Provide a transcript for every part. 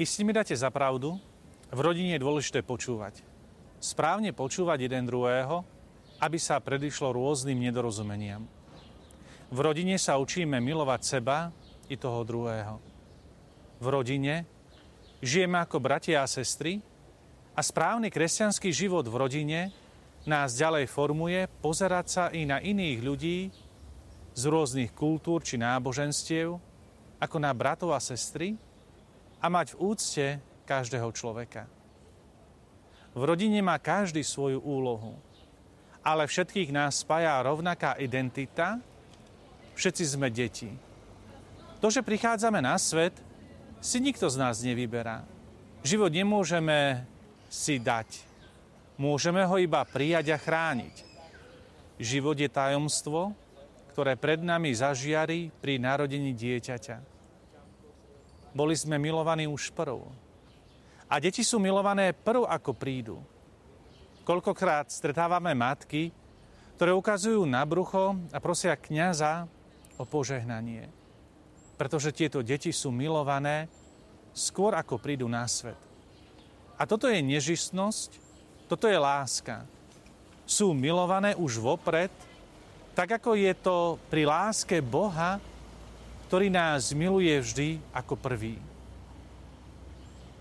Istý mi dáte za pravdu, v rodine je dôležité počúvať. Správne počúvať jeden druhého, aby sa predišlo rôznym nedorozumeniam. V rodine sa učíme milovať seba i toho druhého. V rodine žijeme ako bratia a sestry a správny kresťanský život v rodine nás ďalej formuje pozerať sa i na iných ľudí z rôznych kultúr či náboženstiev ako na bratov a sestry a mať v úcte každého človeka. V rodine má každý svoju úlohu, ale všetkých nás spája rovnaká identita, všetci sme deti. To, že prichádzame na svet, si nikto z nás nevyberá. Život nemôžeme si dať. Môžeme ho iba prijať a chrániť. Život je tajomstvo, ktoré pred nami zažiari pri narodení dieťaťa. Boli sme milovaní už prv. A deti sú milované prv, ako prídu. Koľkokrát stretávame matky, ktoré ukazujú na brucho a prosia kniaza o požehnanie. Pretože tieto deti sú milované skôr, ako prídu na svet. A toto je nežistnosť, toto je láska. Sú milované už vopred, tak ako je to pri láske Boha, ktorý nás miluje vždy ako prvý.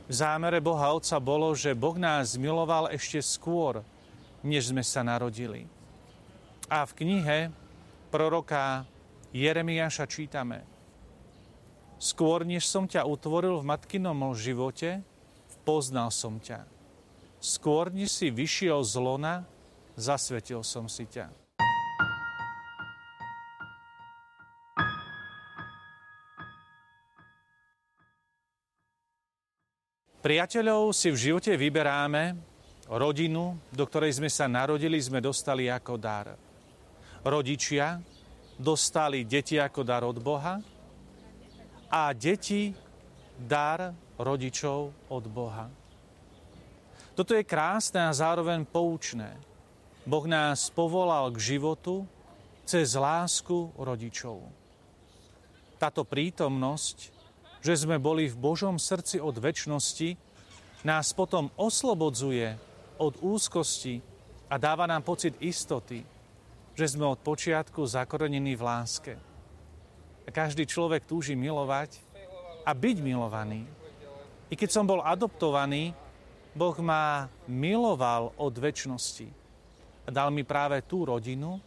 V zámere Boha Otca bolo, že Boh nás miloval ešte skôr, než sme sa narodili. A v knihe proroka Jeremiáša čítame Skôr, než som ťa utvoril v matkinom živote, poznal som ťa. Skôr, než si vyšiel z lona, zasvetil som si ťa. Priateľov si v živote vyberáme, rodinu, do ktorej sme sa narodili, sme dostali ako dar. Rodičia dostali deti ako dar od Boha a deti dar rodičov od Boha. Toto je krásne a zároveň poučné. Boh nás povolal k životu cez lásku rodičov. Táto prítomnosť že sme boli v Božom srdci od väčšnosti, nás potom oslobodzuje od úzkosti a dáva nám pocit istoty, že sme od počiatku zakorenení v láske. A každý človek túži milovať a byť milovaný. I keď som bol adoptovaný, Boh ma miloval od väčšnosti. A dal mi práve tú rodinu,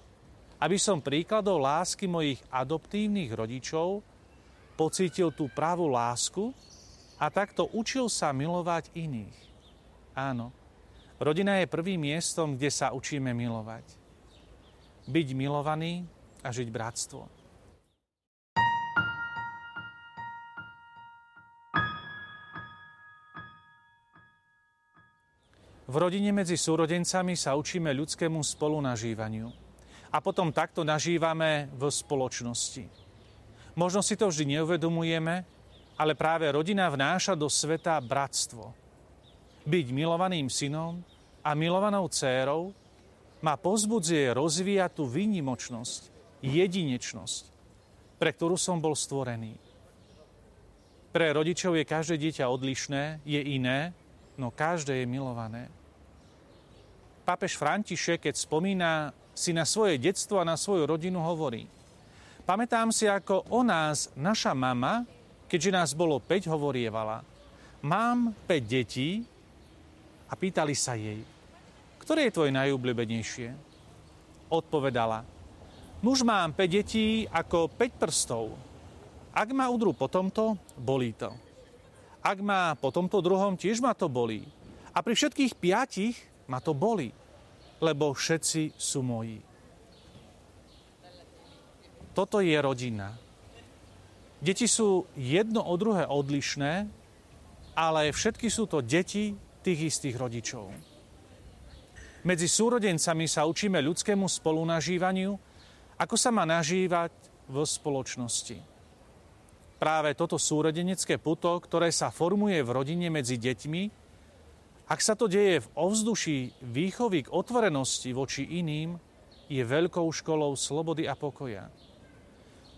aby som príkladov lásky mojich adoptívnych rodičov pocítil tú pravú lásku a takto učil sa milovať iných. Áno, rodina je prvým miestom, kde sa učíme milovať. Byť milovaný a žiť bratstvo. V rodine medzi súrodencami sa učíme ľudskému spolunažívaniu. A potom takto nažívame v spoločnosti. Možno si to vždy neuvedomujeme, ale práve rodina vnáša do sveta bratstvo. Byť milovaným synom a milovanou dcérou ma pozbudzuje rozvíjať tú výnimočnosť, jedinečnosť, pre ktorú som bol stvorený. Pre rodičov je každé dieťa odlišné, je iné, no každé je milované. Pápež František, keď spomína si na svoje detstvo a na svoju rodinu, hovorí – Pamätám si, ako o nás naša mama, keďže nás bolo 5, hovorievala. Mám 5 detí a pýtali sa jej, ktoré je tvoje najúbľúbenejšie? Odpovedala, muž mám 5 detí ako 5 prstov. Ak ma udru po tomto, bolí to. Ak má po tomto druhom, tiež ma to bolí. A pri všetkých piatich ma to bolí, lebo všetci sú moji. Toto je rodina. Deti sú jedno od druhé odlišné, ale všetky sú to deti tých istých rodičov. Medzi súrodencami sa učíme ľudskému spolunažívaniu, ako sa má nažívať v spoločnosti. Práve toto súrodenecké puto, ktoré sa formuje v rodine medzi deťmi, ak sa to deje v ovzduší výchovy k otvorenosti voči iným, je veľkou školou slobody a pokoja.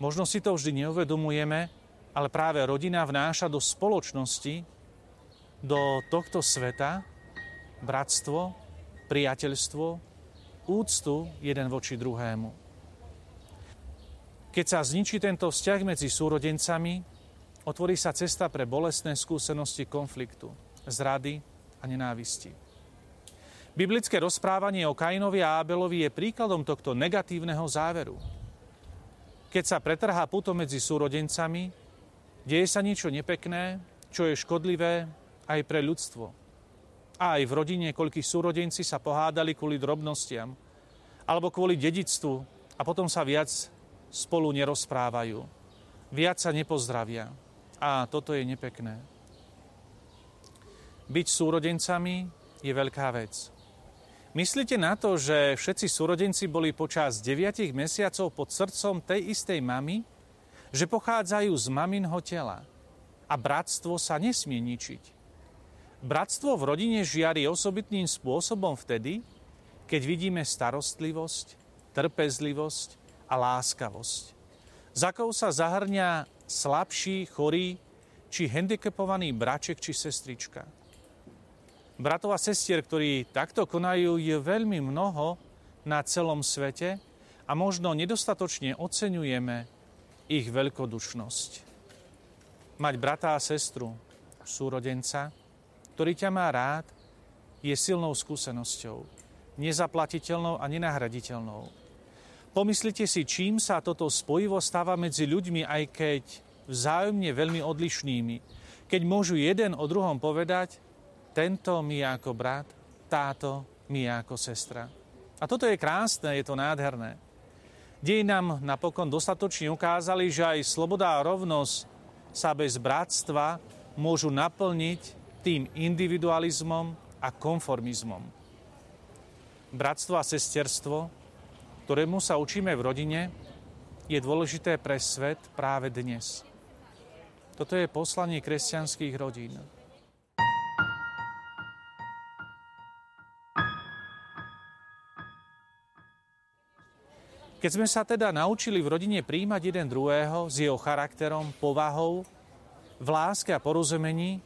Možno si to vždy neuvedomujeme, ale práve rodina vnáša do spoločnosti do tohto sveta bratstvo, priateľstvo, úctu jeden voči druhému. Keď sa zničí tento vzťah medzi súrodencami, otvorí sa cesta pre bolestné skúsenosti konfliktu, zrady a nenávisti. Biblické rozprávanie o Kainovi a Ábelovi je príkladom tohto negatívneho záveru. Keď sa pretrhá puto medzi súrodencami, deje sa niečo nepekné, čo je škodlivé aj pre ľudstvo. A aj v rodine, koľkí súrodenci sa pohádali kvôli drobnostiam alebo kvôli dedictvu a potom sa viac spolu nerozprávajú. Viac sa nepozdravia. A toto je nepekné. Byť súrodencami je veľká vec. Myslíte na to, že všetci súrodenci boli počas 9 mesiacov pod srdcom tej istej mamy, že pochádzajú z maminho tela a bratstvo sa nesmie ničiť. Bratstvo v rodine žiari osobitným spôsobom vtedy, keď vidíme starostlivosť, trpezlivosť a láskavosť. Za kou sa zahrňa slabší, chorý či handicapovaný braček či sestrička. Bratov a sestier, ktorí takto konajú, je veľmi mnoho na celom svete a možno nedostatočne oceňujeme ich veľkodušnosť. Mať brata a sestru, súrodenca, ktorý ťa má rád, je silnou skúsenosťou, nezaplatiteľnou a nenahraditeľnou. Pomyslite si, čím sa toto spojivo stáva medzi ľuďmi, aj keď vzájomne veľmi odlišnými. Keď môžu jeden o druhom povedať, tento mi ako brat, táto mi ako sestra. A toto je krásne, je to nádherné. Dej nám napokon dostatočne ukázali, že aj sloboda a rovnosť sa bez bratstva môžu naplniť tým individualizmom a konformizmom. Bratstvo a sesterstvo, ktorému sa učíme v rodine, je dôležité pre svet práve dnes. Toto je poslanie kresťanských rodín. Keď sme sa teda naučili v rodine príjmať jeden druhého s jeho charakterom, povahou, v láske a porozumení,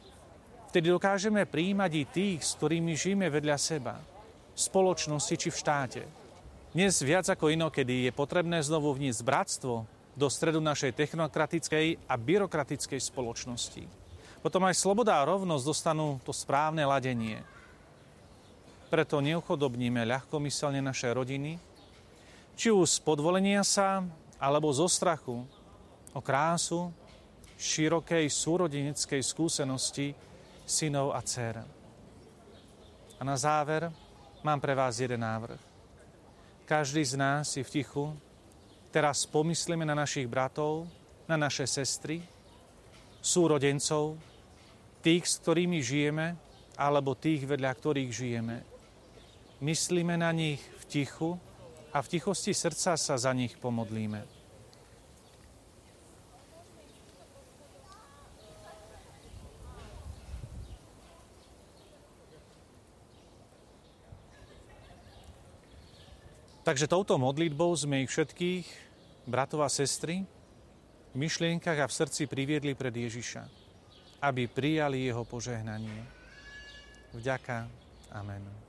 vtedy dokážeme príjmať i tých, s ktorými žijeme vedľa seba, v spoločnosti či v štáte. Dnes viac ako inokedy je potrebné znovu vniesť bratstvo do stredu našej technokratickej a byrokratickej spoločnosti. Potom aj sloboda a rovnosť dostanú to správne ladenie. Preto neuchodobníme ľahkomyselne naše rodiny, či už z podvolenia sa, alebo zo strachu o krásu širokej súrodeneckej skúsenosti synov a dcer. A na záver mám pre vás jeden návrh. Každý z nás si v tichu teraz pomyslíme na našich bratov, na naše sestry, súrodencov, tých, s ktorými žijeme, alebo tých, vedľa ktorých žijeme. Myslíme na nich v tichu, a v tichosti srdca sa za nich pomodlíme. Takže touto modlitbou sme ich všetkých, bratov a sestry, v myšlienkach a v srdci priviedli pred Ježiša, aby prijali jeho požehnanie. Vďaka. Amen.